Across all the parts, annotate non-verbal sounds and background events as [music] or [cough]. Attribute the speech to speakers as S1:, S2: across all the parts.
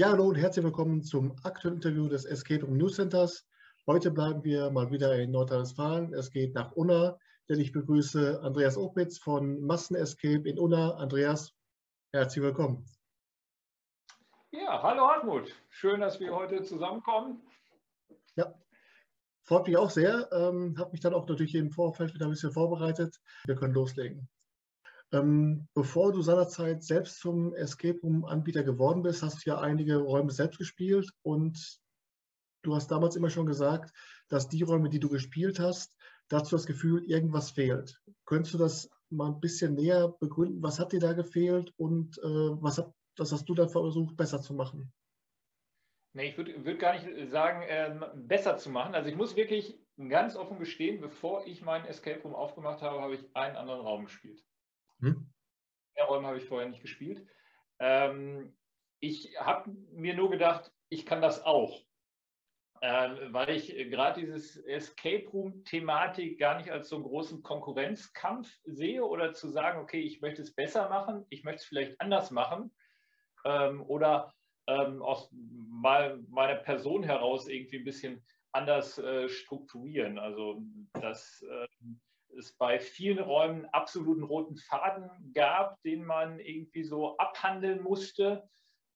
S1: Ja, hallo und herzlich willkommen zum aktuellen Interview des Escape Room News Centers. Heute bleiben wir mal wieder in Nordrhein-Westfalen. Es geht nach Unna, denn ich begrüße Andreas Opitz von Massen Escape in Unna. Andreas, herzlich willkommen.
S2: Ja, hallo Hartmut. Schön, dass wir heute zusammenkommen.
S1: Ja, freut mich auch sehr. Ähm, habe mich dann auch natürlich im Vorfeld wieder ein bisschen vorbereitet. Wir können loslegen. Ähm, bevor du seinerzeit selbst zum Escape Room Anbieter geworden bist, hast du ja einige Räume selbst gespielt und du hast damals immer schon gesagt, dass die Räume, die du gespielt hast, dazu das Gefühl, irgendwas fehlt. Könntest du das mal ein bisschen näher begründen? Was hat dir da gefehlt und äh, was, hat, was hast du dann versucht, besser zu machen?
S2: Nee, ich würde würd gar nicht sagen, ähm, besser zu machen. Also ich muss wirklich ganz offen gestehen, bevor ich meinen Escape Room aufgemacht habe, habe ich einen anderen Raum gespielt. Hm? Mehr Räume habe ich vorher nicht gespielt. Ähm, ich habe mir nur gedacht, ich kann das auch. Ähm, weil ich gerade dieses Escape Room-Thematik gar nicht als so einen großen Konkurrenzkampf sehe oder zu sagen, okay, ich möchte es besser machen, ich möchte es vielleicht anders machen ähm, oder ähm, aus mal, meiner Person heraus irgendwie ein bisschen anders äh, strukturieren. Also das ähm, es bei vielen Räumen absoluten roten Faden gab, den man irgendwie so abhandeln musste,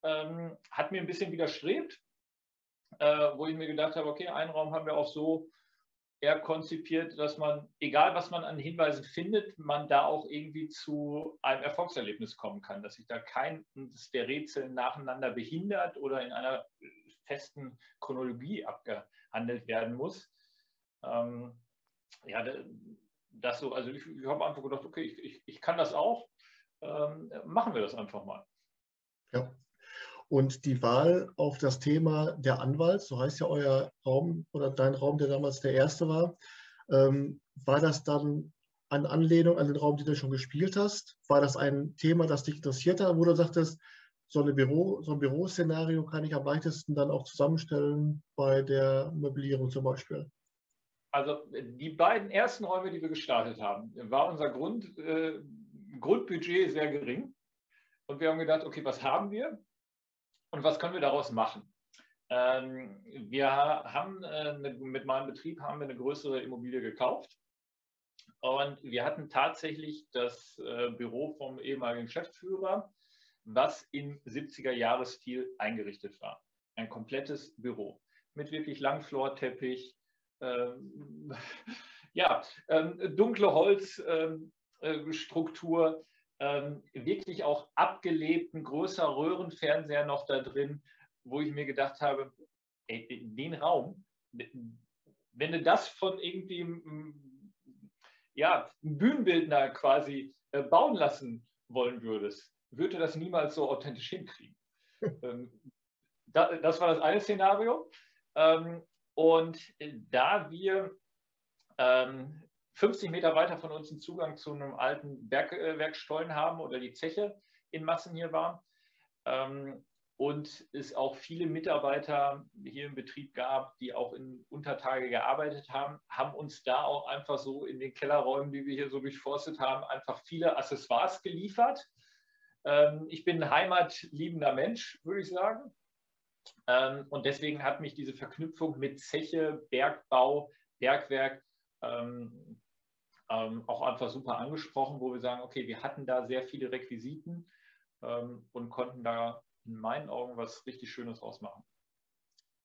S2: ähm, hat mir ein bisschen widerstrebt, äh, wo ich mir gedacht habe, okay, einen Raum haben wir auch so eher konzipiert, dass man, egal was man an Hinweisen findet, man da auch irgendwie zu einem Erfolgserlebnis kommen kann, dass sich da kein der Rätsel nacheinander behindert oder in einer festen Chronologie abgehandelt werden muss. Ähm, ja, das so, also ich, ich habe einfach gedacht, okay, ich, ich, ich kann das auch, ähm, machen wir das einfach mal.
S1: Ja. Und die Wahl auf das Thema der Anwalt, so heißt ja euer Raum oder dein Raum, der damals der erste war, ähm, war das dann eine Anlehnung an den Raum, den du schon gespielt hast? War das ein Thema, das dich interessiert hat, wo du sagtest, so, eine Büro, so ein Büroszenario kann ich am weitesten dann auch zusammenstellen bei der Möblierung zum Beispiel?
S2: Also die beiden ersten Räume, die wir gestartet haben, war unser Grund, äh, Grundbudget sehr gering. Und wir haben gedacht, okay, was haben wir und was können wir daraus machen? Ähm, wir haben äh, eine, mit meinem Betrieb haben wir eine größere Immobilie gekauft. Und wir hatten tatsächlich das äh, Büro vom ehemaligen Geschäftsführer, was im 70er-Jahres-Stil eingerichtet war. Ein komplettes Büro mit wirklich Langflorteppich, ähm, [laughs] ja, ähm, dunkle Holzstruktur, ähm, wirklich auch abgelebten, größer Röhrenfernseher noch da drin, wo ich mir gedacht habe, ey, den Raum, wenn du das von irgendwie ja, Bühnenbildner quasi äh, bauen lassen wollen würdest, würde das niemals so authentisch hinkriegen. [laughs] das war das eine Szenario. Und äh, da wir ähm, 50 Meter weiter von uns einen Zugang zu einem alten Bergwerkstollen äh, haben oder die Zeche in Massen hier war ähm, und es auch viele Mitarbeiter hier im Betrieb gab, die auch in Untertage gearbeitet haben, haben uns da auch einfach so in den Kellerräumen, die wir hier so durchforstet haben, einfach viele Accessoires geliefert. Ähm, ich bin ein heimatliebender Mensch, würde ich sagen. Ähm, und deswegen hat mich diese Verknüpfung mit Zeche, Bergbau, Bergwerk ähm, ähm, auch einfach super angesprochen, wo wir sagen, okay, wir hatten da sehr viele Requisiten ähm, und konnten da in meinen Augen was richtig Schönes rausmachen.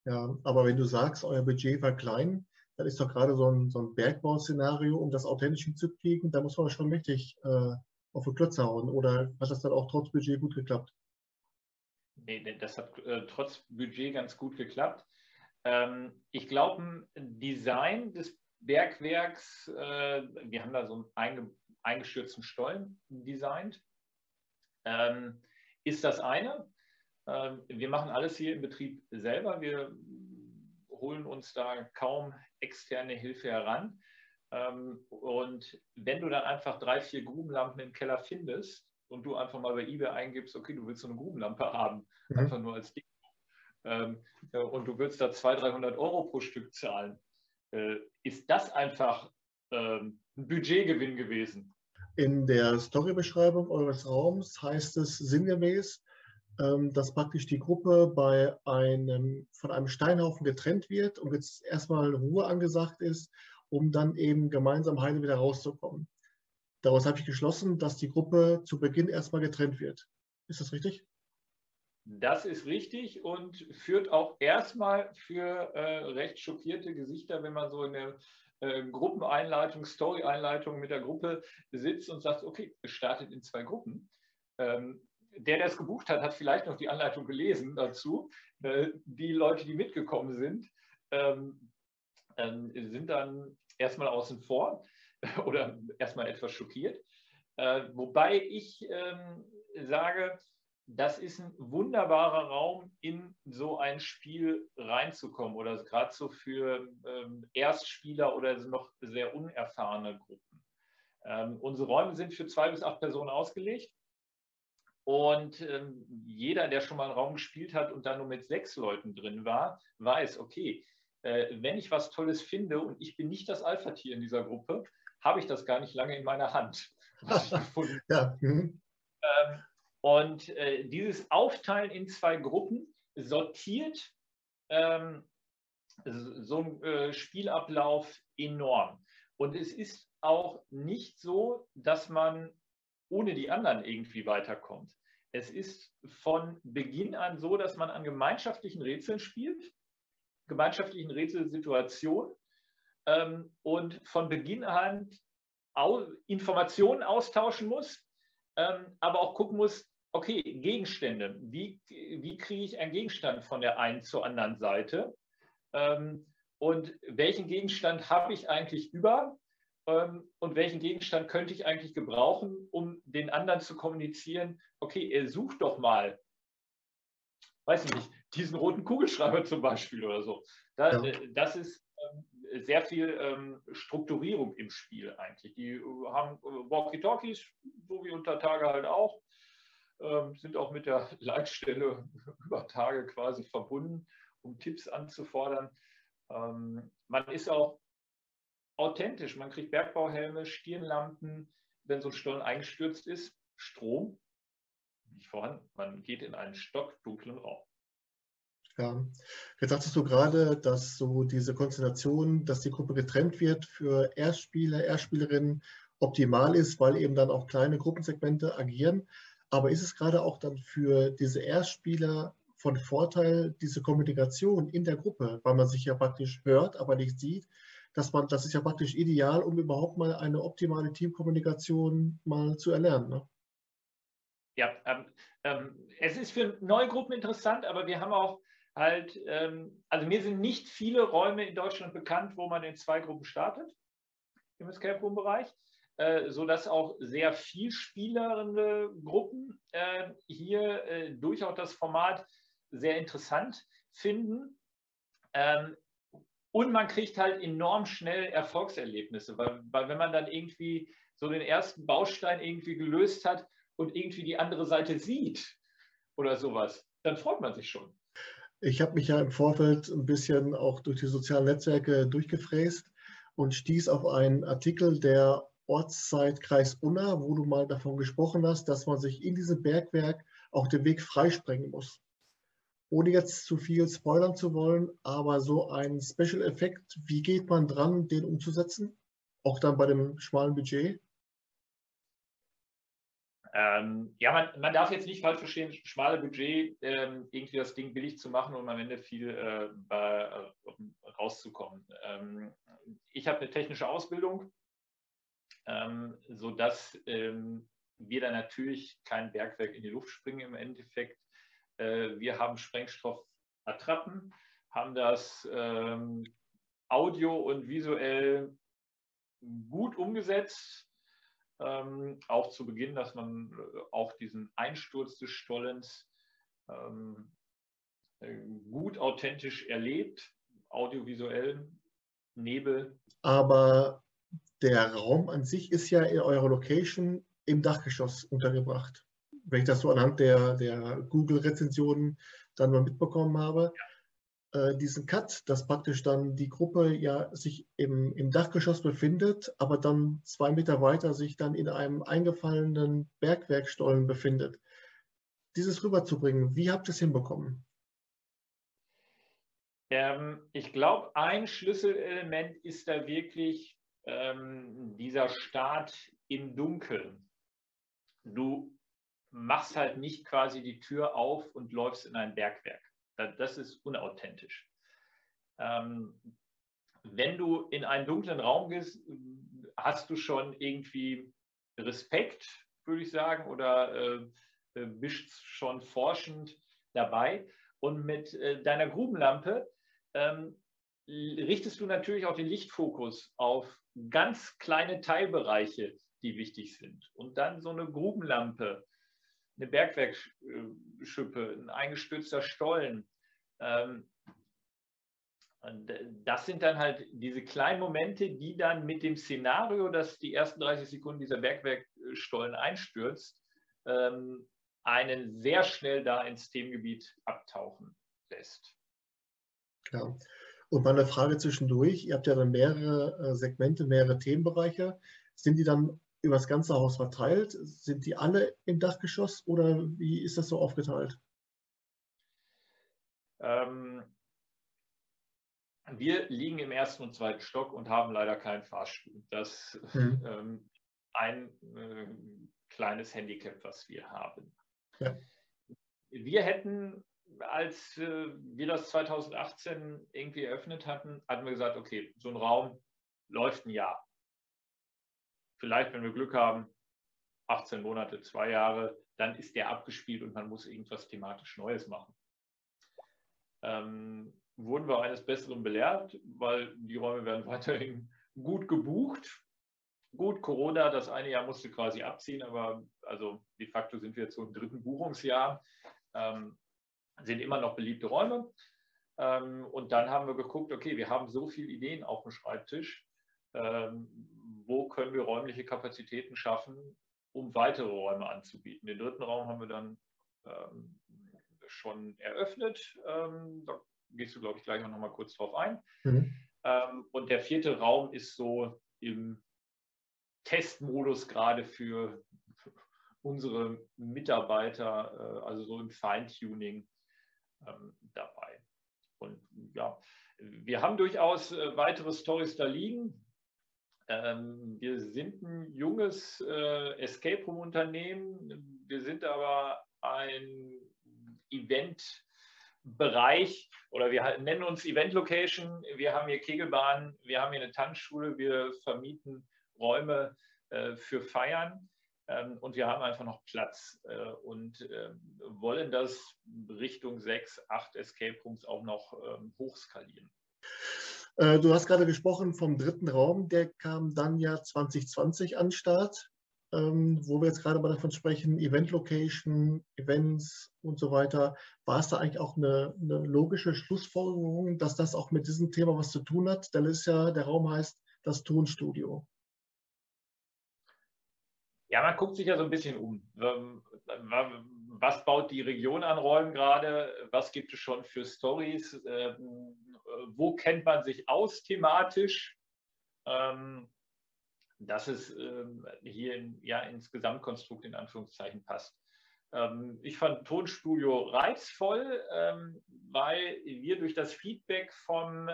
S1: Ja, aber wenn du sagst, euer Budget war klein, dann ist doch gerade so ein, so ein Bergbau-Szenario, um das authentisch hinzukriegen, da muss man schon mächtig äh, auf die Klötze hauen. Oder hat das dann auch trotz Budget gut geklappt?
S2: Nee, das hat äh, trotz Budget ganz gut geklappt. Ähm, ich glaube, ein Design des Bergwerks, äh, wir haben da so einen einge eingestürzten Stollen designt, ähm, ist das eine. Ähm, wir machen alles hier im Betrieb selber. Wir holen uns da kaum externe Hilfe heran. Ähm, und wenn du dann einfach drei, vier Grubenlampen im Keller findest, und du einfach mal bei eBay eingibst, okay, du willst so eine Grubenlampe haben, mhm. einfach nur als Ding. Ähm, äh, und du willst da 200, 300 Euro pro Stück zahlen, äh, ist das einfach ähm, ein Budgetgewinn gewesen.
S1: In der Storybeschreibung eures Raums heißt es sinngemäß, ähm, dass praktisch die Gruppe bei einem, von einem Steinhaufen getrennt wird und jetzt erstmal Ruhe angesagt ist, um dann eben gemeinsam heile wieder rauszukommen. Daraus habe ich geschlossen, dass die Gruppe zu Beginn erstmal getrennt wird. Ist das richtig?
S2: Das ist richtig und führt auch erstmal für äh, recht schockierte Gesichter, wenn man so in der äh, Gruppeneinleitung, Story-Einleitung mit der Gruppe sitzt und sagt, okay, es startet in zwei Gruppen. Ähm, der, der es gebucht hat, hat vielleicht noch die Anleitung gelesen dazu. Äh, die Leute, die mitgekommen sind, ähm, ähm, sind dann erstmal außen vor [laughs] oder erstmal etwas schockiert. Äh, wobei ich ähm, sage, das ist ein wunderbarer Raum, in so ein Spiel reinzukommen oder gerade so für ähm, Erstspieler oder noch sehr unerfahrene Gruppen. Ähm, unsere Räume sind für zwei bis acht Personen ausgelegt. Und ähm, jeder, der schon mal einen Raum gespielt hat und da nur mit sechs Leuten drin war, weiß, okay, äh, wenn ich was Tolles finde und ich bin nicht das Alpha-Tier in dieser Gruppe, habe ich das gar nicht lange in meiner Hand, [laughs] was ich gefunden [laughs] ja. Mhm. Ähm, und äh, dieses Aufteilen in zwei Gruppen sortiert ähm, so ein äh, Spielablauf enorm. Und es ist auch nicht so, dass man ohne die anderen irgendwie weiterkommt. Es ist von Beginn an so, dass man an gemeinschaftlichen Rätseln spielt, gemeinschaftlichen Rätselsituationen ähm, und von Beginn an au Informationen austauschen muss, ähm, aber auch gucken muss, okay, Gegenstände, wie, wie kriege ich einen Gegenstand von der einen zur anderen Seite? Ähm, und welchen Gegenstand habe ich eigentlich über? Ähm, und welchen Gegenstand könnte ich eigentlich gebrauchen, um den anderen zu kommunizieren, okay, er sucht doch mal, weiß ich nicht, diesen roten Kugelschreiber [laughs] zum Beispiel oder so. Da, ja. Äh, das ist sehr viel ähm, Strukturierung im Spiel eigentlich. Die haben äh, Walkie-Talkies, so wie unter Tage halt auch, sind auch mit der [laughs] Leitstelle [laughs] über Tage quasi verbunden, um Tipps anzufordern. man ist auch authentisch. Man kriegt Bergbauhelme, Stirnlampen, wenn so ein Stollen eingestürzt ist, Strom, nicht vorhanden. Man geht in einen stockdunklen Raum.
S1: Ja, jetzt sagtest du gerade, dass so diese Konstellation, dass die Gruppe getrennt wird für Erstspieler, Erstspielerinnen optimal ist, weil eben dann auch kleine Gruppensegmente agieren. Aber ist es gerade auch dann für diese Erstspieler von Vorteil, diese Kommunikation in der Gruppe, weil man sich ja praktisch hört, aber nicht sieht, dass man, das ist ja praktisch ideal, um überhaupt mal eine optimale Teamkommunikation mal zu erlernen. Ne?
S2: Ja, ähm, ähm, es ist für neue Gruppen interessant, aber wir haben auch halt, ähm, also mir sind nicht viele Räume in Deutschland bekannt, wo man in zwei Gruppen startet im Escape Room Bereich, äh, sodass auch sehr viel spielerende Gruppen äh, hier äh, durchaus das Format sehr interessant finden. Ähm, und man kriegt halt enorm schnell Erfolgserlebnisse, weil, weil wenn man dann irgendwie so den ersten Baustein irgendwie gelöst hat und irgendwie die andere Seite sieht oder sowas, dann freut man sich schon.
S1: Ich habe mich ja im Vorfeld ein bisschen auch durch die sozialen Netzwerke durchgefräst und stieß auf einen Artikel der Ortszeitkreis Unna, wo du mal davon gesprochen hast, dass man sich in diesem Bergwerk auch den Weg freisprengen muss ohne jetzt zu viel spoilern zu wollen, aber so ein Special-Effekt, wie geht man dran, den umzusetzen? Auch dann bei dem schmalen Budget?
S2: Ähm, ja, man, man, darf jetzt nicht falsch verstehen, schmale Budget, ähm, irgendwie das Ding billig zu machen und am Ende viel äh, bei, äh, rauszukommen. Ähm, ich habe eine technische Ausbildung, ähm, sodass ähm, wir da natürlich kein Bergwerk in die Luft springen im Endeffekt. Äh, wir haben Sprengstoffattrappen, haben das ähm, audio und visuell gut umgesetzt. Ähm, auch zu Beginn, dass man äh, auch diesen Einsturz des Stollens ähm, äh, gut authentisch erlebt, audiovisuell, Nebel.
S1: Aber der Raum an sich ist ja in eurer Location im Dachgeschoss untergebracht wenn ich das so anhand der, der Google-Rezensionen dann mal mitbekommen habe, ja. Äh, diesen Cut, dass praktisch dann die Gruppe ja sich im, im Dachgeschoss befindet, aber dann zwei Meter weiter sich dann in einem eingefallenen Bergwerkstollen befindet. dieses rüberzubringen, wie habt ihr es hinbekommen?
S2: Ähm, ich glaube, ein Schlüsselelement ist da wirklich ähm, dieser Start im Dunkeln. Du machst halt nicht quasi die Tür auf und läufst in ein Bergwerk. Das ist unauthentisch. Ähm, wenn du in einen dunklen Raum gehst, hast du schon irgendwie Respekt, würde ich sagen, oder äh, bist schon forschend dabei. Und mit äh, deiner Grubenlampe ähm, richtest du natürlich auch den Lichtfokus auf ganz kleine Teilbereiche, die wichtig sind. Und dann so eine Grubenlampe, eine Bergwerkschippe, ein eingestürzter Stollen. Ähm, das sind dann halt diese kleinen Momente, die dann mit dem Szenario, dass die ersten 30 Sekunden dieser Bergwerkstollen einstürzt, ähm, einen sehr schnell da ins Themengebiet abtauchen lässt.
S1: Ja. Und meine Frage zwischendurch, ihr habt ja dann mehrere äh, Segmente, mehrere Themenbereiche. Sind die dann über das ganze Haus verteilt? Sind die alle im Dachgeschoss oder wie ist das so aufgeteilt?
S2: Ähm, wir liegen im ersten und zweiten Stock und haben leider keinen Fahrstuhl. Das ist mhm. ähm, ein äh, kleines Handicap, was wir haben. Ja. Wir hätten als äh, wir das 2018 irgendwie eröffnet hatten, hatten wir gesagt, okay, so ein Raum läuft ein Jahr. Vielleicht, wenn wir Glück haben, 18 Monate, zwei Jahre, dann ist der abgespielt und man muss irgendwas thematisch Neues machen. Ähm, wurden wir eines Besseren belehrt, weil die Räume werden [laughs] weiterhin gut gebucht. Gut, Corona, das eine Jahr musste quasi abziehen, aber also de facto sind wir jetzt so im dritten Buchungsjahr. Ähm, sind immer noch beliebte Räume. Ähm, und dann haben wir geguckt, okay, wir haben so viele Ideen auf dem Schreibtisch. Ähm, wo können wir räumliche Kapazitäten schaffen, um weitere Räume anzubieten? Den dritten Raum haben wir dann ähm, schon eröffnet. da gehst du, glaube ich, gleich noch mal kurz drauf ein. Mhm. und der vierte Raum ist so im Testmodus gerade für unsere Mitarbeiter, äh, also so im Feintuning ähm, dabei. Und ja, wir haben durchaus äh, weitere Stories da liegen. Ähm, wir sind ein junges äh, Escape Room Unternehmen. Wir sind aber ein Event-Bereich oder wir nennen uns Event Location. Wir haben hier Kegelbahnen, wir haben hier eine Tanzschule, wir vermieten Räume äh, für Feiern. Ähm, und wir haben einfach noch Platz äh, und ähm, wollen das Richtung 6, 8 Escape Rooms auch noch ähm, hochskalieren.
S1: Äh, du hast gerade gesprochen vom dritten Raum, der kam dann ja 2020 an Start, wo wir jetzt gerade mal davon sprechen, Event Location, Events und so weiter. War es da eigentlich auch eine, eine logische Schlussfolgerung, dass das auch mit diesem Thema was zu tun hat? Denn ist ja, der Raum heißt das Tonstudio.
S2: Ja, man guckt sich ja so ein bisschen um. Ähm, was baut die Region an Räumen gerade? Was gibt es schon für Stories? Ähm, wo kennt man sich aus thematisch? Ähm, dass es hier in, ja, ins Gesamtkonstrukt in Anführungszeichen passt. Ich fand Tonstudio reizvoll, weil wir durch das Feedback von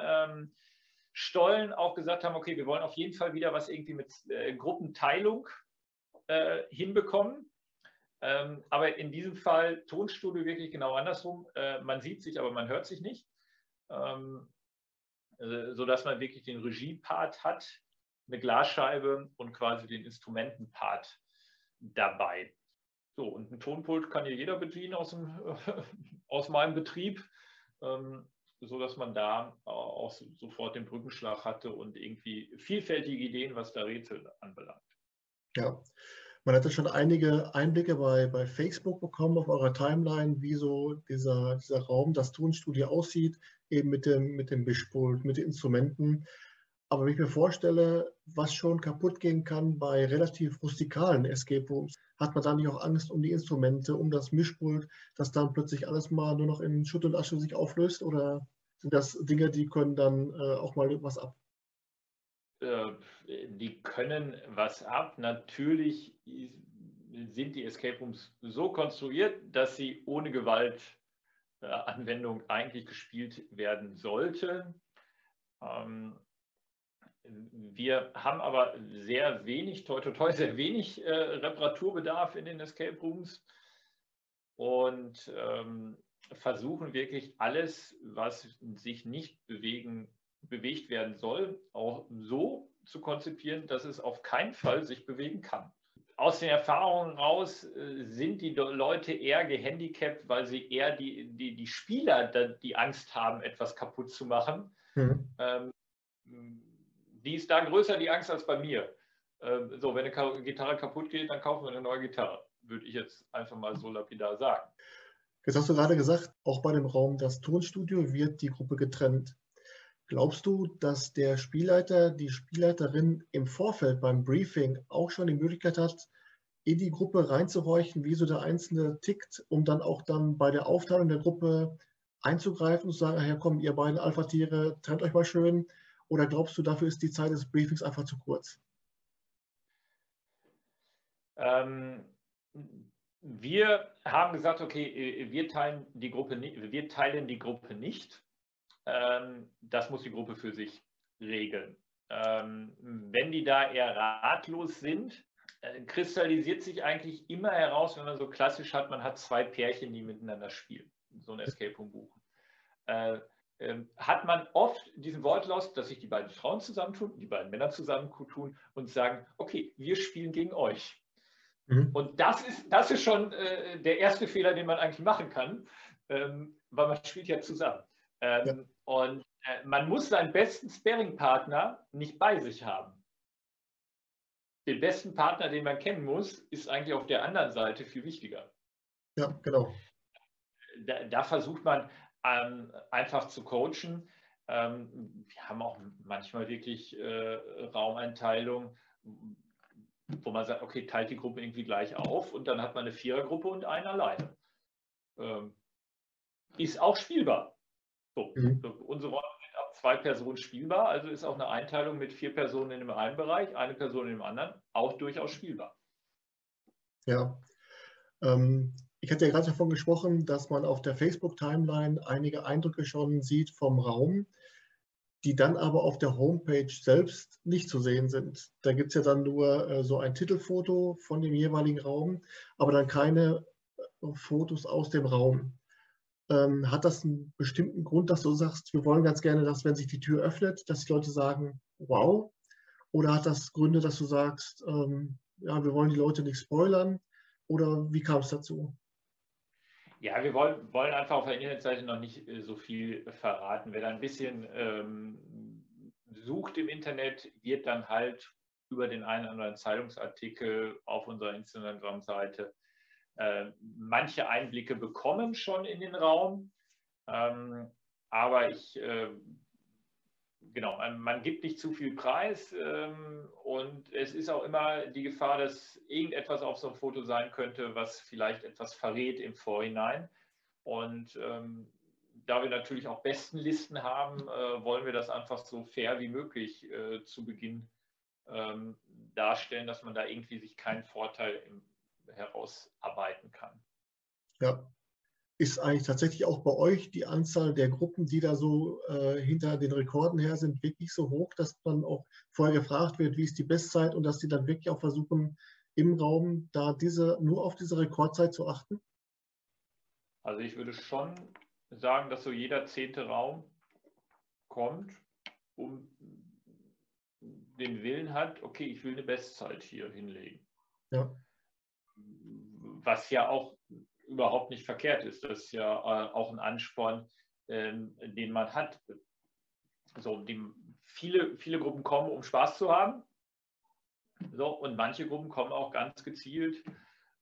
S2: Stollen auch gesagt haben, okay, wir wollen auf jeden Fall wieder was irgendwie mit äh, Gruppenteilung äh, hinbekommen. Ähm, aber in diesem Fall Tonstudio wirklich genau andersrum. Äh, man sieht sich, aber man hört sich nicht. Ähm, äh, sodass man wirklich den Regie-Part hat, eine Glasscheibe und quasi den Instrumenten-Part dabei. So, und ein Tonpult kann hier jeder bedienen aus, dem, [laughs] aus meinem Betrieb, ähm, sodass man da auch sofort den Brückenschlag hatte und irgendwie vielfältige Ideen, was da Rätsel anbelangt.
S1: Ja, man hatte schon einige Einblicke bei, bei Facebook bekommen auf eurer Timeline, wie so dieser, dieser Raum, das Tonstudio aussieht, eben mit dem, mit dem Mischpult, mit den Instrumenten. Aber wenn ich mir vorstelle, was schon kaputt gehen kann bei relativ rustikalen Escape Rooms, hat man da nicht auch Angst um die Instrumente, um das Mischpult, dass dann plötzlich alles mal nur noch in Schutt und Asche sich auflöst? Oder sind das Dinge, die können dann äh, auch mal was ab?
S2: Äh, die können was ab. Natürlich sind die Escape Rooms so konstruiert, dass sie ohne Gewaltanwendung äh, eigentlich gespielt werden sollten. Ähm, wir haben aber sehr wenig, toi, toi, toi sehr wenig äh, Reparaturbedarf in den Escape Rooms und ähm, versuchen wirklich alles, was sich nicht bewegen, bewegt werden soll, auch so zu konzipieren, dass es auf keinen Fall sich bewegen kann. Aus den Erfahrungen raus äh, sind die Leute eher gehandicapt, weil sie eher die, die, die Spieler die Angst haben, etwas kaputt zu machen. Mhm. Ähm, die ist da größer die Angst als bei mir. Ähm, so, wenn eine Gitarre kaputt geht, dann kaufen wir eine neue Gitarre, würde ich jetzt einfach mal so lapidar sagen.
S1: Jetzt hast du gerade gesagt, auch bei dem Raum das Tonstudio wird die Gruppe getrennt. Glaubst du, dass der Spielleiter, die Spielleiterin im Vorfeld beim Briefing auch schon die Möglichkeit hat, in die Gruppe reinzuhorchen, wie so der Einzelne tickt, um dann auch dann bei der Aufteilung der Gruppe einzugreifen und zu sagen, ja komm, ihr beiden Alpha-Tiere, trennt euch mal schön. Oder glaubst du, dafür ist die Zeit des Briefings einfach zu kurz?
S2: Ähm, wir haben gesagt, okay, wir teilen die Gruppe, wir teilen die Gruppe nicht. Ähm, das muss die Gruppe für sich regeln. Ähm, wenn die da eher ratlos sind, äh, kristallisiert sich eigentlich immer heraus, wenn man so klassisch hat, man hat zwei Pärchen, die miteinander spielen, so ein Escape Room buchen. Äh, ähm, hat man oft diesen Wortlaut, dass sich die beiden Frauen zusammentun, die beiden Männer zusammentun und sagen, okay, wir spielen gegen euch. Mhm. Und das ist, das ist schon äh, der erste Fehler, den man eigentlich machen kann, ähm, weil man spielt ja zusammen. Ähm, ja. Und äh, man muss seinen besten Sparring-Partner nicht bei sich haben. Den besten Partner, den man kennen muss, ist eigentlich auf der anderen Seite viel wichtiger.
S1: Ja, genau.
S2: Da, da versucht man ähm, einfach zu coachen. Ähm, wir haben auch manchmal wirklich äh, Raumeinteilung, wo man sagt, okay, teilt die Gruppe irgendwie gleich auf und dann hat man eine Vierergruppe und einen alleine. Ähm, ist auch spielbar. So, mhm. unsere Räume sind ab zwei Personen spielbar, also ist auch eine Einteilung mit vier Personen in dem einen Bereich, eine Person in dem anderen auch durchaus spielbar.
S1: Ja. Ähm, ich hatte ja gerade davon gesprochen, dass man auf der Facebook-Timeline einige Eindrücke schon sieht vom Raum, die dann aber auf der Homepage selbst nicht zu sehen sind. Da gibt es ja dann nur äh, so ein Titelfoto von dem jeweiligen Raum, aber dann keine äh, Fotos aus dem Raum. Ähm, hat das einen bestimmten Grund, dass du sagst, wir wollen ganz gerne, dass wenn sich die Tür öffnet, dass die Leute sagen, wow? Oder hat das Gründe, dass du sagst, ähm, ja, wir wollen die Leute nicht spoilern? Oder wie kam es dazu?
S2: Ja, wir wollen, wollen, einfach auf der Internetseite noch nicht äh, so viel verraten. Wer da ein bisschen ähm, sucht im Internet, wird dann halt über den einen oder anderen Zeitungsartikel auf unserer Instagram-Seite äh, manche Einblicke bekommen schon in den Raum. Ähm, aber ich, äh, genau, man, man, gibt nicht zu viel Preis ähm, und es ist auch immer die Gefahr, dass irgendetwas auf so einem Foto sein könnte, was vielleicht etwas verrät im Vorhinein. Und ähm, da wir natürlich auch Bestenlisten haben, äh, wollen wir das einfach so fair wie möglich äh, zu Beginn ähm, darstellen, dass man da irgendwie sich keinen Vorteil im herausarbeiten kann.
S1: Ja. Ist eigentlich tatsächlich auch bei euch die Anzahl der Gruppen, die da so äh, hinter den Rekorden her sind, wirklich so hoch, dass man auch vorher gefragt wird, wie ist die Bestzeit und dass die dann wirklich auch versuchen, im Raum da diese, nur auf diese Rekordzeit zu achten?
S2: Also ich würde schon sagen, dass so jeder zehnte Raum kommt, um den Willen hat, okay, ich will eine Bestzeit hier hinlegen. Ja was ja auch überhaupt nicht verkehrt ist. Das ist ja äh, auch ein Ansporn, ähm, den man hat. So, die, viele, viele Gruppen kommen, um Spaß zu haben. So, und manche Gruppen kommen auch ganz gezielt,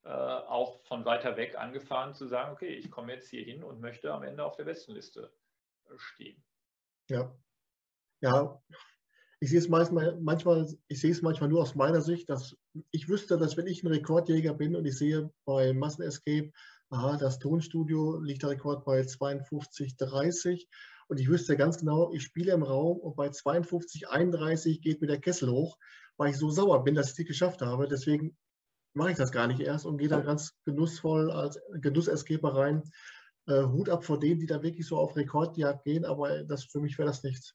S2: äh, auch von weiter weg angefahren, zu sagen, okay, ich komme jetzt hier hin und möchte am Ende auf der Bestenliste stehen.
S1: Ja. Ja, ich sehe es manchmal, manchmal, ich sehe es manchmal nur aus meiner Sicht, dass ich wüsste, dass wenn ich ein Rekordjäger bin und ich sehe bei Massenescape, aha, das Tonstudio liegt der Rekord bei 52,30 und ich wüsste ganz genau, ich spiele im Raum und bei 52,31 geht mir der Kessel hoch, weil ich so sauer bin, dass ich es geschafft habe. Deswegen mache ich das gar nicht erst und gehe da ganz genussvoll als Genuss-Escaper rein. Äh, Hut ab vor denen, die da wirklich so auf Rekordjagd gehen, aber das, für mich wäre das nichts.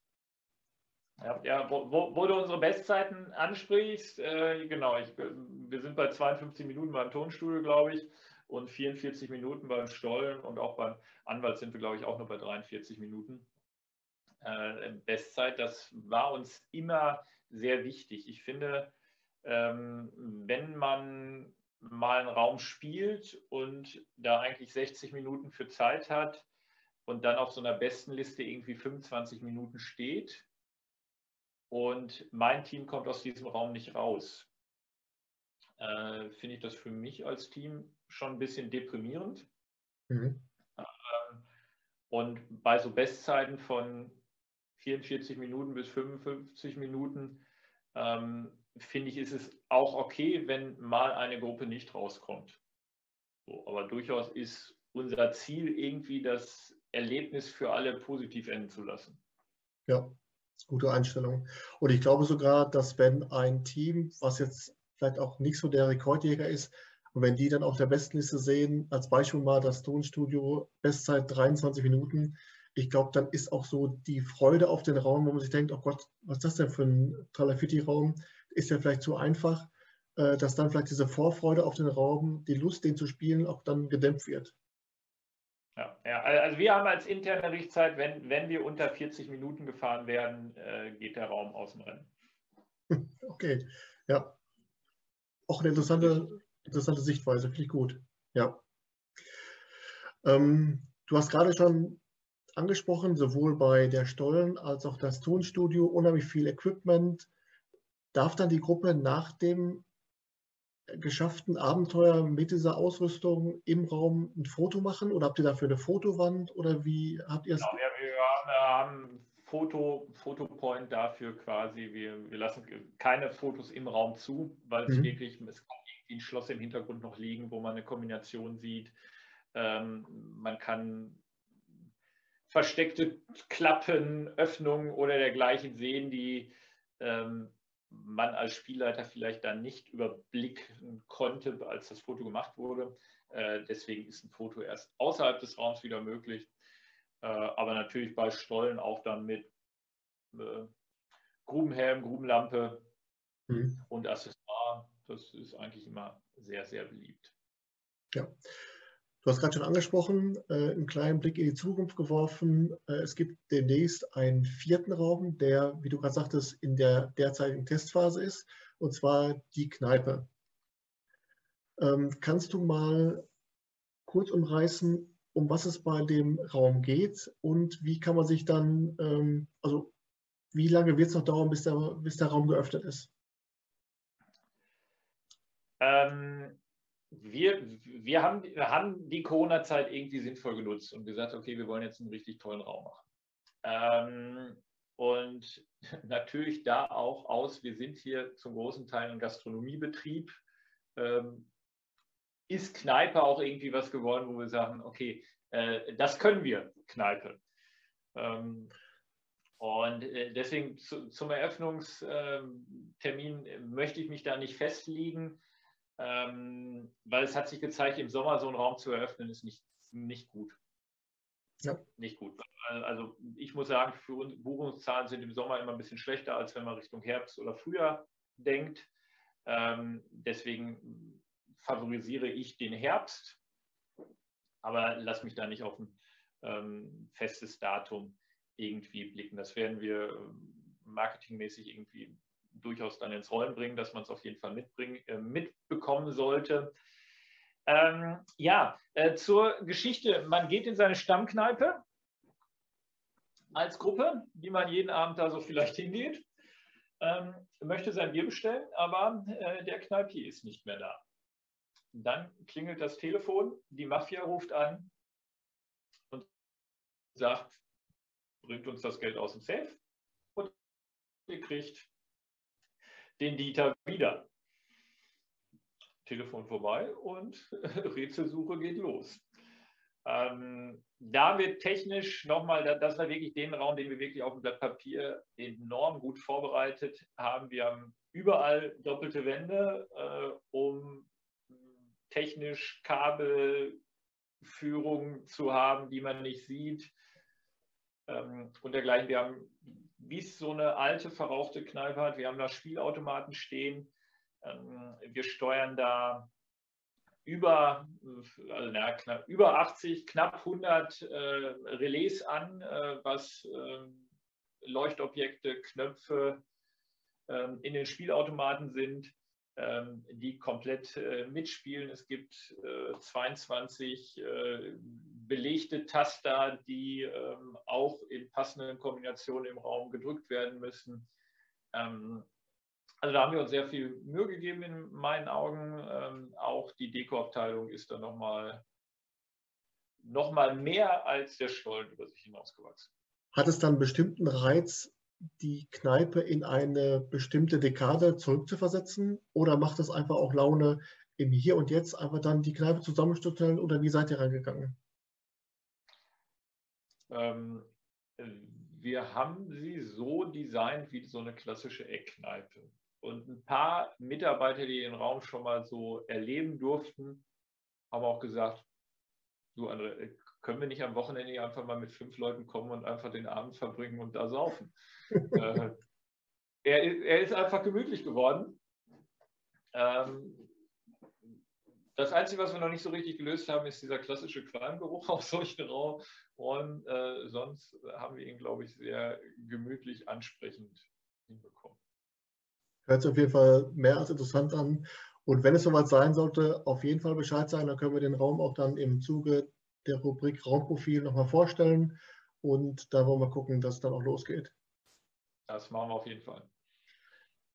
S2: Ja, ja wo, wo, du unsere Bestzeiten ansprichst, äh, genau, ich, wir sind bei 52 Minuten beim Tonstudio, glaube ich, und 44 Minuten beim Stollen und auch beim Anwalt sind wir, glaube ich, auch nur bei 43 Minuten. Äh, Bestzeit, das war uns immer sehr wichtig. Ich finde, ähm, wenn man mal einen Raum spielt und da eigentlich 60 Minuten für Zeit hat und dann auf so einer Bestenliste irgendwie 25 Minuten steht und mein Team kommt aus diesem Raum nicht raus, äh, finde ich das für mich als Team schon ein bisschen deprimierend. Mhm. Ähm, und bei so Bestzeiten von 44 Minuten bis 55 Minuten ähm, finde ich, ist es auch okay, wenn mal eine Gruppe nicht rauskommt. So, aber durchaus ist unser Ziel irgendwie das Erlebnis für alle positiv enden zu lassen.
S1: Ja, gute Einstellung. Und ich glaube sogar, dass wenn ein Team, was jetzt vielleicht auch nicht so der Rekordjäger ist, und wenn die dann auf der Bestenliste sehen, als Beispiel mal das Tonstudio, Bestzeit 23 Minuten, ich glaube, dann ist auch so die Freude auf den Raum, wo man sich denkt, oh Gott, was ist das denn für ein Tralafitti-Raum? ist ja vielleicht zu einfach, äh, dass dann vielleicht diese Vorfreude auf den Raum, die Lust, den zu spielen, auch dann gedämpft wird.
S2: Ja, ja, also wir haben als interne Richtzeit, wenn, wenn wir unter 40 Minuten gefahren werden, äh, geht der Raum aus dem Rennen. [laughs]
S1: Okay, ja. Auch eine interessante, interessante Sichtweise, finde ich gut. Ja. Ähm, du hast gerade schon angesprochen, sowohl bei der Stollen als auch das Tonstudio, unheimlich viel Equipment, Darf dann die Gruppe nach dem geschafften Abenteuer mit dieser Ausrüstung im Raum ein Foto machen oder habt ihr dafür eine Fotowand oder wie habt ihr es? Genau,
S2: ja, wir haben Foto, Fotopoint dafür quasi. Wir, wir lassen keine Fotos im Raum zu, weil es mhm. wirklich, es kann irgendwie ein Schloss im Hintergrund noch liegen, wo man eine Kombination sieht. Ähm, man kann versteckte Klappen, Öffnungen oder dergleichen sehen, die ähm, man als Spielleiter vielleicht dann nicht überblicken konnte, als das Foto gemacht wurde. Äh, deswegen ist ein Foto erst außerhalb des Raums wieder möglich. Äh, aber natürlich bei Stollen auch dann mit äh, Grubenhelm, Grubenlampe mhm. und Accessoire. Das ist eigentlich immer sehr, sehr beliebt.
S1: Ja. Du hast gerade schon angesprochen, äh, einen kleinen Blick in die Zukunft geworfen. Äh, es gibt demnächst einen vierten Raum, der, wie du gerade sagtest, in der derzeitigen Testphase ist, und zwar die Kneipe. Ähm, kannst du mal kurz umreißen, um was es bei dem Raum geht und wie kann man sich dann, ähm, also wie lange wird es noch dauern, bis der, bis der Raum geöffnet ist?
S2: Ähm, wir, wir, haben, haben die Corona-Zeit irgendwie sinnvoll genutzt und gesagt, okay, wir wollen jetzt einen richtig tollen Raum machen. Ähm, und [laughs] natürlich da auch aus, wir sind hier zum großen Teil ein Gastronomiebetrieb. Ähm, ist Kneipe auch irgendwie was geworden, wo wir sagen, okay, äh, das können wir, Kneipe. Ähm, und äh, deswegen zu, zum Eröffnungstermin möchte ich mich da nicht festlegen ähm, weil es hat sich gezeigt, im Sommer so einen Raum zu eröffnen, ist nicht, nicht gut. Ja. Nicht gut. Also ich muss sagen, für uns, Buchungszahlen sind im Sommer immer ein bisschen schlechter, als wenn man Richtung Herbst oder Frühjahr denkt. Ähm, deswegen favorisiere ich den Herbst, aber lass mich da nicht auf ein ähm, festes Datum irgendwie blicken. Das werden wir ähm, marketingmäßig irgendwie durchaus dann ins Rollen bringen, dass man es auf jeden Fall mitbringen, äh, mitbekommen sollte. Ähm, ja, äh, zur Geschichte. Man geht in seine Stammkneipe als Gruppe, wie man jeden Abend da so vielleicht hingeht, ähm, möchte sein Bier bestellen, aber äh, der Kneipier ist nicht mehr da. Dann klingelt das Telefon, die Mafia ruft an und sagt, bringt uns das Geld aus dem Safe und ihr kriegt den Dieter wieder. Telefon vorbei und [laughs] Rätselsuche geht los. Ähm, da wird technisch nochmal, das war wirklich den Raum, den wir wirklich auf dem Blatt Papier enorm gut vorbereitet haben. Wir haben überall doppelte Wände, äh, um technisch Kabelführung zu haben, die man nicht sieht ähm, und dergleichen. Wir haben, wie es so eine alte, verrauchte Kneipe hat, wir haben da Spielautomaten stehen. Ähm, wir steuern da über, also, na, knapp, über 80, knapp 100 äh, Relais an, äh, was äh, Leuchtobjekte, Knöpfe ähm, in den Spielautomaten sind, ähm, die komplett äh, mitspielen. Es gibt 22 äh, belegte Taster, die ähm, auch in passenden Kombinationen im Raum gedrückt werden müssen. Also da haben wir uns sehr viel Mühe gegeben in meinen Augen. Ähm, auch die Dekoabteilung ist da nochmal noch mal mehr als der Stollen über sich hinausgewachsen.
S1: Hat es dann bestimmten Reiz, die Kneipe in eine bestimmte Dekade zurückzuversetzen? Oder macht es einfach auch Laune, im Hier und Jetzt einfach dann die Kneipe zusammenzustellen? Oder wie seid ihr reingegangen?
S2: Ähm, wir haben sie so designt wie so eine klassische Eckkneipe. Und ein paar Mitarbeiter, die den Raum schon mal so erleben durften, haben auch gesagt, du André, können wir nicht am Wochenende einfach mal mit fünf Leuten kommen und einfach den Abend verbringen und da saufen. [laughs] äh, er, er, ist einfach gemütlich geworden. Ähm, das Einzige, was wir noch nicht so richtig gelöst haben, ist dieser klassische Qualmgeruch [laughs] auf solchen Räumen. Äh, sonst haben wir ihn, glaube ich, sehr gemütlich ansprechend hinbekommen.
S1: Hört sich auf jeden Fall mehr als interessant an. Und wenn es soweit sein sollte, auf jeden Fall Bescheid sagen. Dann können wir den Raum auch dann im Zuge der Rubrik Raumprofil nochmal vorstellen. Und da wollen wir gucken, dass es dann auch losgeht.
S2: Das machen wir auf jeden Fall.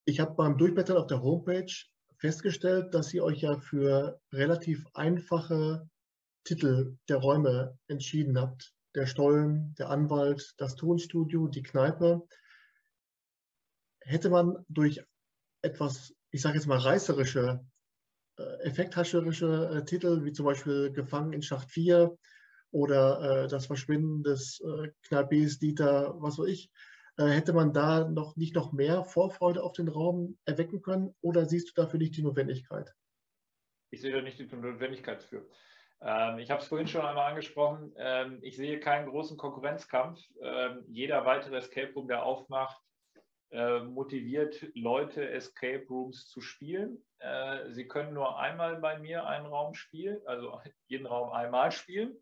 S1: Ich habe beim Durchblättern auf der Homepage festgestellt, dass ihr euch ja für relativ einfache Titel der Räume entschieden habt. Der Stollen, der Anwalt, das Tonstudio, die Kneipe. Hätte man durch etwas, ich sage jetzt mal, reißerische, äh, effekthascherische äh, Titel, wie zum Beispiel Gefangen in Schacht 4 oder äh, das Verschwinden des äh, Knalbes Dieter, was weiß ich, hätte man da noch nicht noch mehr Vorfreude auf den Raum erwecken können oder siehst du dafür nicht die Notwendigkeit?
S2: Ich sehe da nicht die Notwendigkeit für. Ähm, ich habe es vorhin schon einmal angesprochen. Ähm, ich sehe keinen großen Konkurrenzkampf. Ähm, jeder weitere Escape Room, der aufmacht, äh, motiviert Leute, Escape Rooms zu spielen. Äh, sie können nur einmal bei mir einen Raum spielen, also jeden Raum einmal spielen.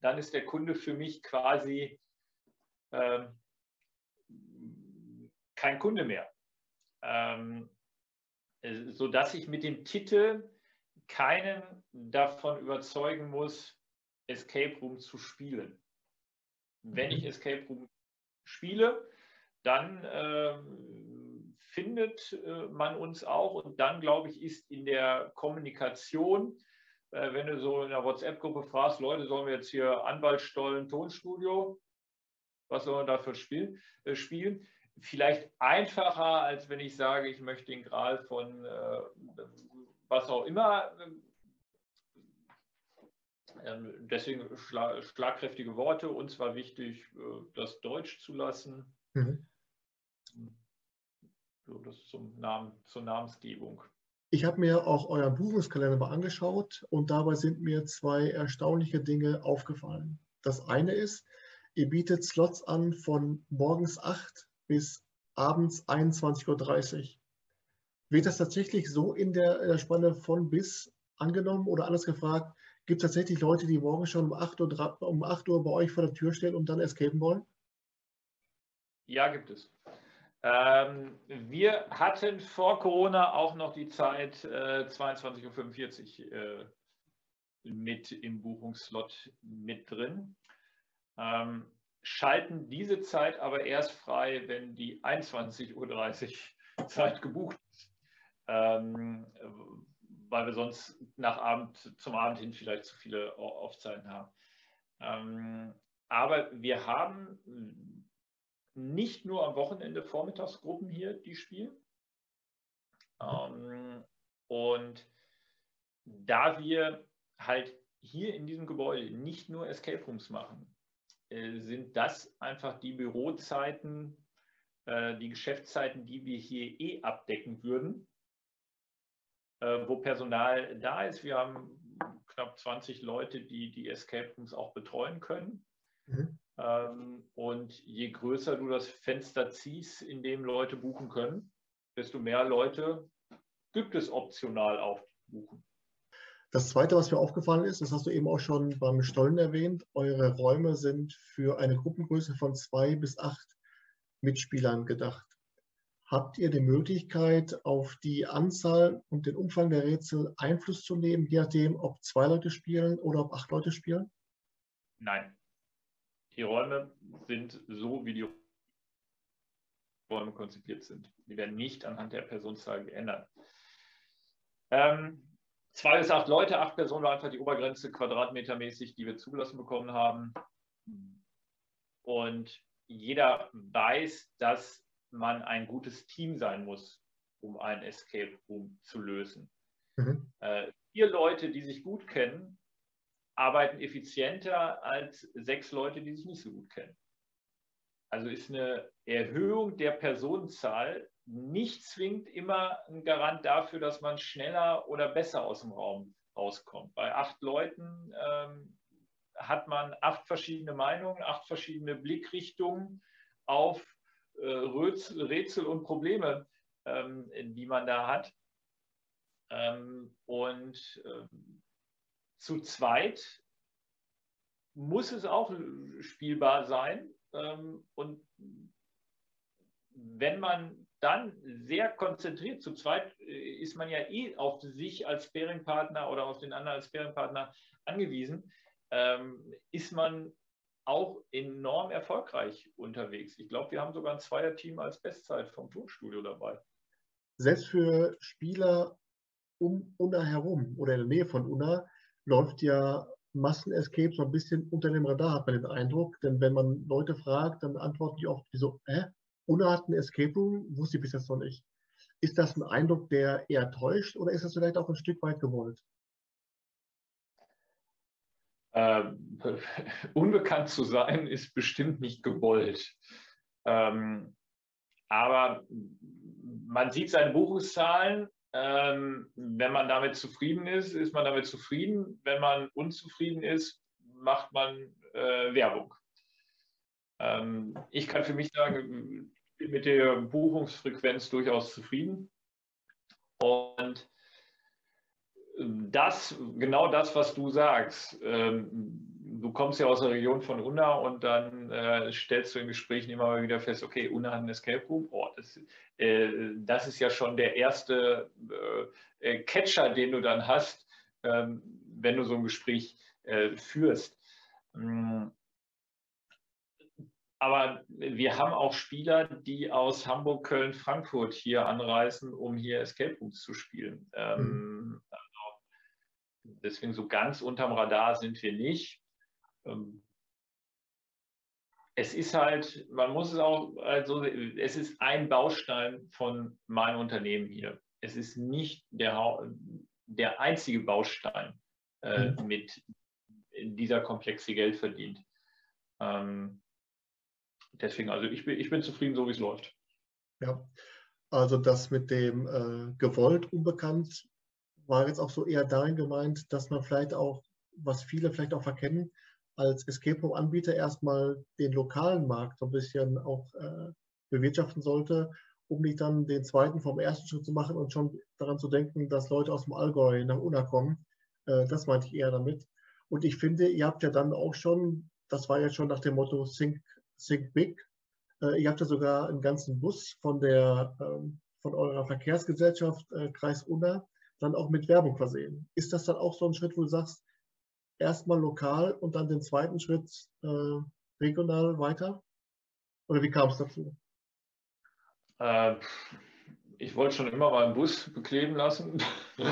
S2: Dann ist der Kunde für mich quasi äh, kein Kunde mehr. Ähm, sodass ich mit dem Titel keinen davon überzeugen muss, Escape Room zu spielen. Wenn ich mhm. Escape Room spiele, dann äh, findet äh, man uns auch und dann, glaube ich, ist in der Kommunikation, äh, wenn du so in der WhatsApp-Gruppe fragst, Leute, sollen wir jetzt hier Anwaltsstollen, Tonstudio, was soll man dafür spielen, äh, spielen? Vielleicht einfacher, als wenn ich sage, ich möchte den Gral von äh, was auch immer ähm, deswegen schlagkräftige Worte. Uns war wichtig, das Deutsch zu lassen. Mhm. So, das zum Namen, zur Namensgebung.
S1: Ich habe mir auch euren Buchungskalender mal angeschaut und dabei sind mir zwei erstaunliche Dinge aufgefallen. Das eine ist, ihr bietet Slots an von morgens 8 bis abends 21.30 Uhr. Wird das tatsächlich so in der, in der Spanne von bis angenommen oder anders gefragt, gibt es tatsächlich Leute, die morgens schon um 8, Uhr, um 8 Uhr bei euch vor der Tür stehen und dann escapen wollen?
S2: Ja, gibt es. Ähm, wir hatten vor Corona auch noch die Zeit äh, 22.45 Uhr äh, mit im Buchungsslot mit drin. Ähm, schalten diese Zeit aber erst frei, wenn die 21.30 Uhr [laughs] Zeit gebucht ist. Ähm, weil wir sonst nach Abend, zum Abend hin vielleicht zu viele Aufzeiten haben. Ähm, aber wir haben nicht nur am Wochenende Vormittagsgruppen hier, die spielen. Ähm, und da wir halt hier in diesem Gebäude nicht nur Escape Rooms machen, sind das einfach die Bürozeiten, äh, die Geschäftszeiten, die wir hier eh abdecken würden. äh, wo Personal da ist. Wir haben knapp 20 Leute, die die Escape Rooms auch betreuen können. Mhm. Ähm, und je größer du das Fenster ziehst, in dem Leute buchen können, desto mehr Leute gibt es optional auch buchen.
S1: Das Zweite, was mir aufgefallen ist, das hast du eben auch schon beim Stollen erwähnt, eure Räume sind für eine Gruppengröße von zwei bis acht Mitspielern gedacht. Habt ihr die Möglichkeit, auf die Anzahl und den Umfang der Rätsel Einfluss zu nehmen, je nachdem, ob zwei Leute spielen oder ob acht Leute spielen?
S2: Nein. Die Räume sind so, wie die Räume konzipiert sind. Die werden nicht anhand der Personenzahl geändert. Ähm, zwei bis acht Leute, acht Personen war einfach die Obergrenze quadratmetermäßig, die wir zugelassen bekommen haben. Und jeder weiß, dass man ein gutes Team sein muss, um ein Escape Room zu lösen. Mhm. Äh, vier Leute, die sich gut kennen, arbeiten effizienter als sechs Leute, die sich nicht so gut kennen. Also ist eine Erhöhung der Personenzahl nicht zwingend immer ein Garant dafür, dass man schneller oder besser aus dem Raum rauskommt. Bei acht Leuten ähm, hat man acht verschiedene Meinungen, acht verschiedene Blickrichtungen auf äh, Rätsel, Rätsel, und Probleme, ähm, die man da hat. Ähm, und ähm, zu zweit muss es auch spielbar sein. Ähm, und wenn man dann sehr konzentriert, zu zweit äh, ist man ja eh auf sich als Sparing-Partner oder auf den anderen als Sparing-Partner angewiesen, ähm, ist man auch enorm erfolgreich unterwegs. Ich glaube, wir haben sogar ein Zweierteam als Bestzeit vom Tonstudio dabei.
S1: Selbst für Spieler um Unna herum oder in der Nähe von Unna läuft ja Massen-Escape so ein bisschen unter dem Radar, hat man den Eindruck. Denn wenn man Leute fragt, dann antworten die oft so, hä? Ein Escape Room, wusste ich bis jetzt noch nicht. Ist das ein Eindruck, der eher täuscht oder ist das vielleicht auch ein Stück weit gewollt?
S2: Ähm, [laughs] unbekannt zu sein ist bestimmt nicht gewollt. Ähm, aber man sieht seine Buchungszahlen. Ähm, wenn man damit zufrieden ist, ist man damit zufrieden. Wenn man unzufrieden ist, macht man äh, Werbung. Ähm, ich kann für mich sagen, mit der Buchungsfrequenz durchaus zufrieden. Und das, genau das, was du sagst. Ähm, du kommst ja aus der Region von Unna und dann äh, stellst du in Gesprächen immer wieder fest, okay, Unna hat ein Escape Room. Oh, das, äh, das ist ja schon der erste äh, Catcher, den du dann hast, ähm, wenn du so ein Gespräch führst. Mm. Aber wir haben auch Spieler, die aus Hamburg, Köln, Frankfurt hier anreisen, um hier Escape Rooms zu spielen. Mhm. Deswegen so ganz unterm Radar sind wir nicht. Ähm, es ist halt, man muss es auch, also es ist ein Baustein von meinem Unternehmen hier. Es ist nicht der, der einzige Baustein, äh, mhm. mit dieser Komplexe Geld verdient. Ähm, deswegen, also ich bin, ich bin zufrieden, so wie es läuft.
S1: Ja, also das mit dem äh, gewollt unbekannt war jetzt auch so eher darin gemeint, dass man vielleicht auch, was viele vielleicht auch verkennen, als Escape Room-Anbieter erstmal den lokalen Markt so ein bisschen auch äh, bewirtschaften sollte, um nicht dann den zweiten vom ersten Schritt zu machen und schon daran zu denken, dass Leute aus dem Allgäu nach Unna kommen. Äh, das meinte ich eher damit. Und ich finde, ihr habt ja dann auch schon, das war ja schon nach dem Motto Think, Think Big, äh, ihr habt ja sogar einen ganzen Bus von der ähm, von eurer Verkehrsgesellschaft äh, Kreis Unna dann auch mit Werbung versehen. Ist das dann auch so ein Schritt, wo du sagst, erstmal lokal und dann den zweiten Schritt äh, regional weiter? Oder wie kam es dazu?
S2: Äh, ich wollte schon immer mal einen Bus bekleben lassen. [laughs]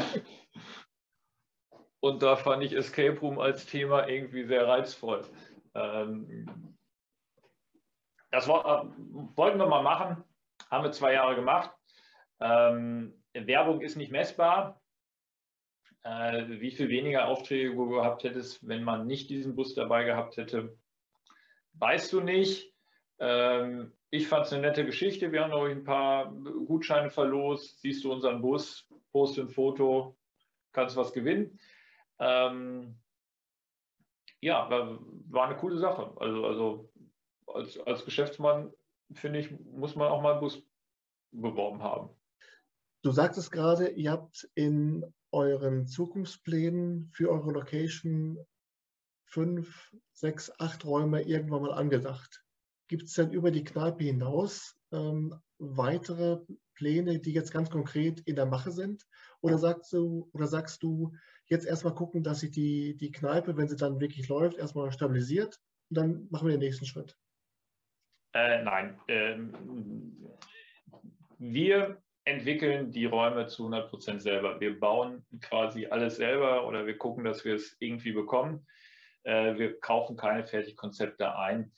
S2: und da fand ich Escape Room als Thema irgendwie sehr reizvoll. Ähm, das war, äh, wollten wir mal machen, haben wir zwei Jahre gemacht. Ähm, Werbung ist nicht messbar. Äh, wie viel weniger Aufträge du gehabt hättest, wenn man nicht diesen Bus dabei gehabt hätte, weißt du nicht. Ähm, ich fand es eine nette Geschichte. Wir haben noch ein paar Gutscheine verlost. Siehst du unseren Bus, poste ein Foto, kannst was gewinnen. Ähm, ja, war eine coole Sache. Also, also als, als Geschäftsmann, finde ich, muss man auch mal einen Bus beworben haben.
S1: Du sagtest gerade, ihr habt in euren Zukunftsplänen für eure Location fünf, sechs, acht Räume irgendwann mal angedacht. Gibt es denn über die Kneipe hinaus ähm, weitere Pläne, die jetzt ganz konkret in der Mache sind? Oder sagst du, oder sagst du jetzt erstmal gucken, dass sich die, die Kneipe, wenn sie dann wirklich läuft, erstmal stabilisiert und dann machen wir den nächsten Schritt?
S2: Äh, nein. Ähm, wir entwickeln die Räume zu 100 Prozent selber. Wir bauen quasi alles selber oder wir gucken, dass wir es irgendwie bekommen. Äh, wir kaufen keine Fertigkonzepte ein.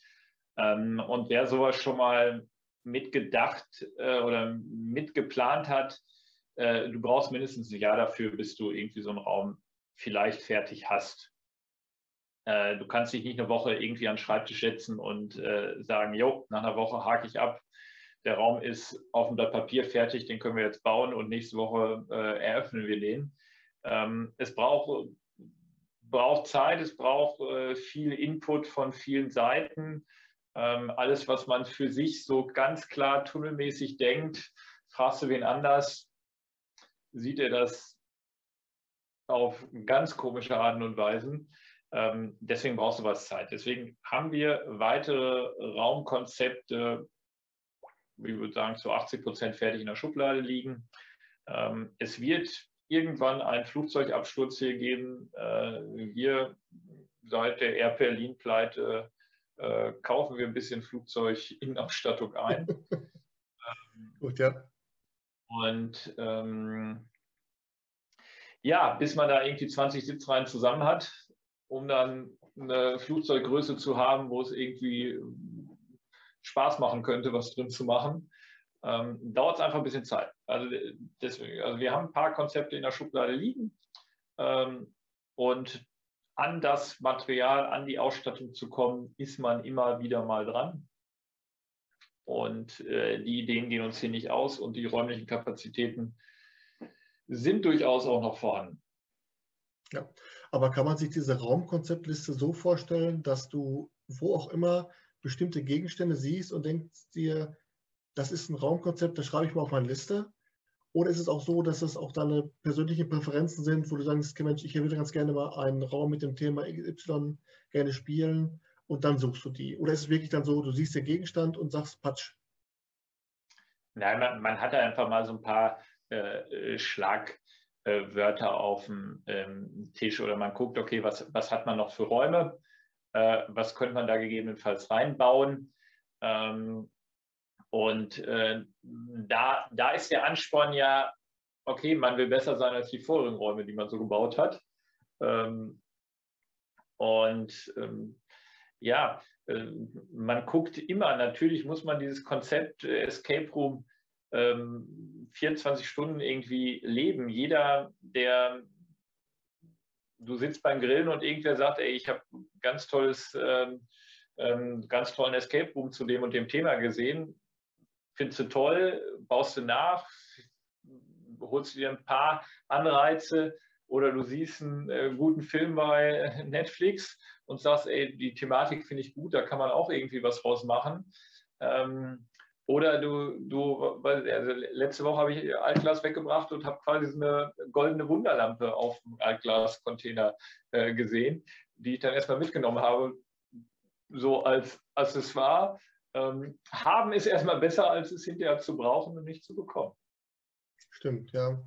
S2: Ähm, und wer sowas schon mal mitgedacht äh, oder mitgeplant hat, äh, du brauchst mindestens ein Jahr dafür, bis du irgendwie so einen Raum vielleicht fertig hast. Du kannst dich nicht eine Woche irgendwie an den Schreibtisch setzen und sagen, jo, nach einer Woche hake ich ab, der Raum ist auf dem Blatt Papier fertig, den können wir jetzt bauen und nächste Woche äh, eröffnen wir den. Ähm, es braucht, braucht Zeit, es braucht äh, viel Input von vielen Seiten. Ähm, alles, was man für sich so ganz klar tunnelmäßig denkt, fragst du wen anders, sieht er das auf ganz komische Arten und Weisen. Ähm, deswegen brauchst du was Zeit. Deswegen haben wir weitere Raumkonzepte ich würde sagen, zu 80 Prozent fertig in der Schublade liegen. Ähm, es wird irgendwann einen Flugzeugabsturz hier geben. Äh, wir seit der Air Berlin-Pleite äh, kaufen wir ein bisschen Flugzeuginnenausstattung ein. [laughs]
S1: Gut, ja.
S2: Und ähm, ja, bis man da irgendwie 20 Sitzreihen zusammen hat, um dann eine Flugzeuggröße zu haben, wo es irgendwie Spaß machen könnte, was drin zu machen, ähm, dauert es einfach ein bisschen Zeit. Also, deswegen, also wir haben ein paar Konzepte in der Schublade liegen ähm, und an das Material, an die Ausstattung zu kommen, ist man immer wieder mal dran. Und äh, die Ideen gehen uns hier nicht aus und die räumlichen Kapazitäten sind durchaus auch noch vorhanden.
S1: Ja, aber kann man sich diese Raumkonzeptliste so vorstellen, dass du wo auch immer bestimmte Gegenstände siehst und denkst dir, das ist ein Raumkonzept, das schreibe ich mal auf meine Liste? Oder ist es auch so, dass es auch deine persönlichen Präferenzen sind, wo du sagst, Mensch, ich würde ganz gerne mal einen Raum mit dem Thema XY gerne spielen und dann suchst du die? Oder ist es wirklich dann so, du siehst den Gegenstand und sagst Patsch?
S2: Nein, man, man hat einfach mal so ein paar äh, Schlagwörter äh, auf dem ähm, Tisch oder man guckt, okay, was, was hat man noch für Räume? äh, was könnte man da gegebenenfalls reinbauen. Ähm, und äh, da, da ist der Ansporn ja, okay, man will besser sein als die vorigen Räume, die man so gebaut hat. Ähm, und ähm, ja, äh, man guckt immer, natürlich muss man dieses Konzept äh, Escape Room 24 ähm, Stunden irgendwie leben. Jeder, der du sitzt beim Grillen und irgendwer sagt, ey, ich habe ganz tolles, ähm, ähm, ganz tollen Escape Room zu dem und dem Thema gesehen. Findest du toll, baust du nach, holst du dir ein paar Anreize oder du siehst einen äh, guten Film bei [laughs] Netflix und sagst, ey, die Thematik finde ich gut, da kann man auch irgendwie was draus machen. Ähm, oder du, du also letzte Woche habe ich Altglas weggebracht und habe quasi so eine goldene Wunderlampe auf dem Altglas-Container äh, gesehen, die ich dann erstmal mitgenommen habe, so als Accessoire. Ähm, haben ist erstmal besser, als es hinterher zu brauchen und nicht zu bekommen.
S1: Stimmt, ja.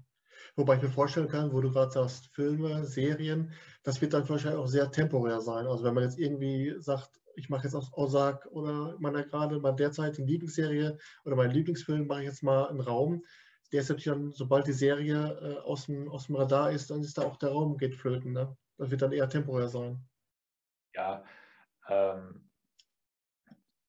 S1: Wobei ich mir vorstellen kann, wo du gerade sagst, Filme, Serien, das wird dann wahrscheinlich auch sehr temporär sein. Also wenn man jetzt irgendwie sagt, ich mache jetzt aus Ozark oder meiner gerade bei derzeitigen Lieblingsserie oder meinen Lieblingsfilm mache ich jetzt mal einen Raum. Der ist natürlich dann, sobald die Serie äh, aus, dem, aus dem Radar ist, dann ist da auch der Raum geht flöten. Ne? Das wird dann eher temporär sein.
S2: Ja, ähm,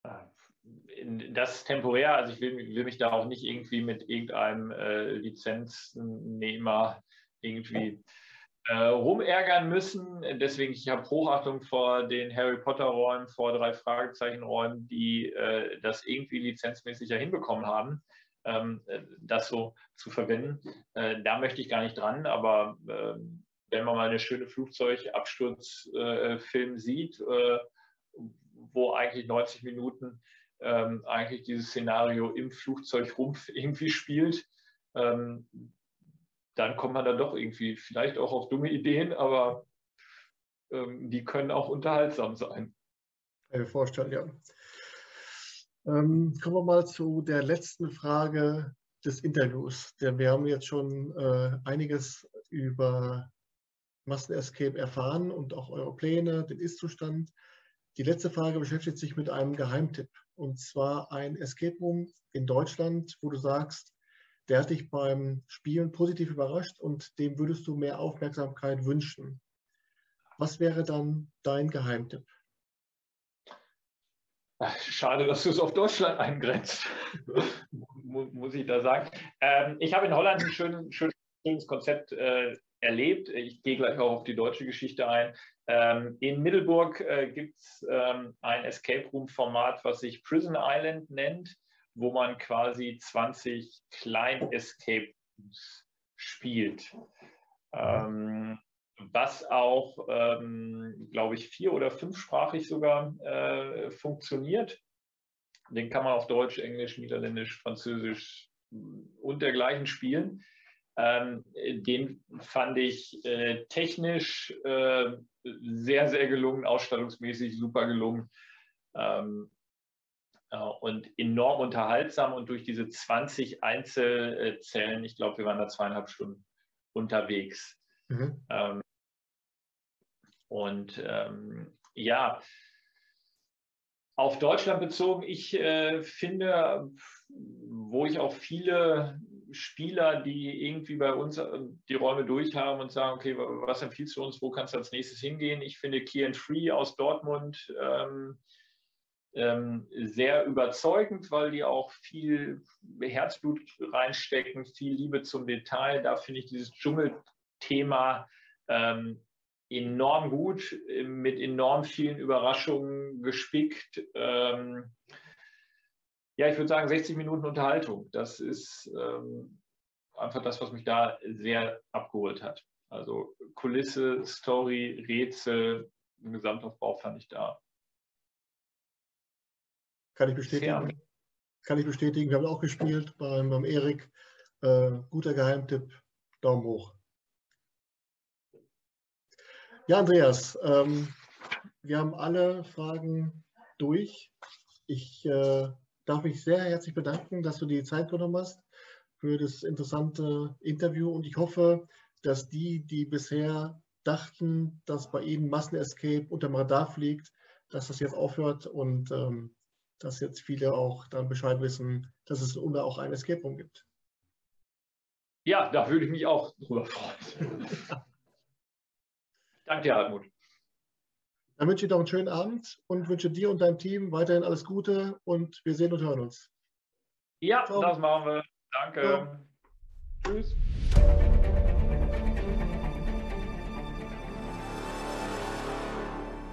S2: äh, das ist temporär, also ich will, will, mich da auch nicht irgendwie mit irgendeinem äh, Lizenznehmer irgendwie äh, rumärgern müssen. Deswegen, ich habe Hochachtung vor den Harry Potter-Räumen, vor drei Fragezeichen-Räumen, die äh, das irgendwie lizenzmäßig ja hinbekommen haben. ähm, das so zu verwenden. Äh, da möchte ich gar nicht dran, aber ähm, wenn man mal eine schöne Flugzeugabsturzfilm äh, sieht, äh, wo eigentlich 90 Minuten ähm, eigentlich dieses Szenario im Flugzeugrumpf irgendwie spielt, ähm, dann kommt man dann doch irgendwie vielleicht auch auf dumme Ideen, aber ähm, die können auch unterhaltsam sein.
S1: Ich mir vorstellen, ja. Ähm, kommen wir mal zu der letzten Frage des Interviews. Der, wir haben jetzt schon äh, einiges über Massen-Escape erfahren und auch eure Pläne, den Ist-Zustand. Die letzte Frage beschäftigt sich mit einem Geheimtipp und zwar ein Escape Room in Deutschland, wo du sagst, der hat dich beim Spielen positiv überrascht und dem würdest du mehr Aufmerksamkeit wünschen. Was wäre dann dein Geheimtipp?
S2: Schade, dass du es auf Deutschland eingrenzt, [laughs] muss ich da sagen. Ähm, ich habe in Holland ein schön, schön, schönes Konzept äh, erlebt. Ich gehe gleich auch auf die deutsche Geschichte ein. Ähm, in Middelburg äh, gibt es ähm, ein Escape Room-Format, was sich Prison Island nennt, wo man quasi 20 Klein-Escape spielt. Ähm, was auch, ähm, glaube ich, vier- oder fünfsprachig sogar äh, funktioniert. Den kann man auf Deutsch, Englisch, Niederländisch, Französisch und dergleichen spielen. Ähm, den fand ich äh, technisch äh, sehr, sehr gelungen, ausstattungsmäßig super gelungen ähm, äh, und enorm unterhaltsam. Und durch diese 20 Einzelzellen, ich glaube, wir waren da zweieinhalb Stunden unterwegs. Mhm. Ähm, und ähm, ja, auf Deutschland bezogen, ich äh, finde, wo ich auch viele Spieler, die irgendwie bei uns äh, die Räume durchhaben und sagen, okay, was empfiehlst du uns, wo kannst du als nächstes hingehen? Ich finde Key and Free aus Dortmund ähm, ähm, sehr überzeugend, weil die auch viel Herzblut reinstecken, viel Liebe zum Detail. Da finde ich dieses Dschungelthema ähm, enorm gut, mit enorm vielen Überraschungen gespickt. Ähm, ja, ich würde sagen 60 Minuten Unterhaltung. Das ist ähm, einfach das, was mich da sehr abgeholt hat. Also Kulisse, Story, Rätsel, Gesamtaufbau fand ich da.
S1: Kann ich bestätigen. Sehr. Kann ich bestätigen. Wir haben auch gespielt beim, beim Erik. Äh, guter Geheimtipp. Daumen hoch. Ja, Andreas, ähm, wir haben alle Fragen durch. Ich äh, darf mich sehr herzlich bedanken, dass du die Zeit genommen hast für das interessante Interview und ich hoffe, dass die, die bisher dachten, dass bei ihnen Massenescape unter dem Radar fliegt, dass das jetzt aufhört und ähm, dass jetzt viele auch dann Bescheid wissen, dass es unter auch ein Escape Room gibt.
S2: Ja, da würde ich mich auch drüber freuen. [laughs] Danke dir, Hartmut.
S1: Dann wünsche ich dir noch einen schönen Abend und wünsche dir und deinem Team weiterhin alles Gute und wir sehen und hören uns.
S2: Ja, Ciao. das machen wir. Danke. Ciao. Tschüss.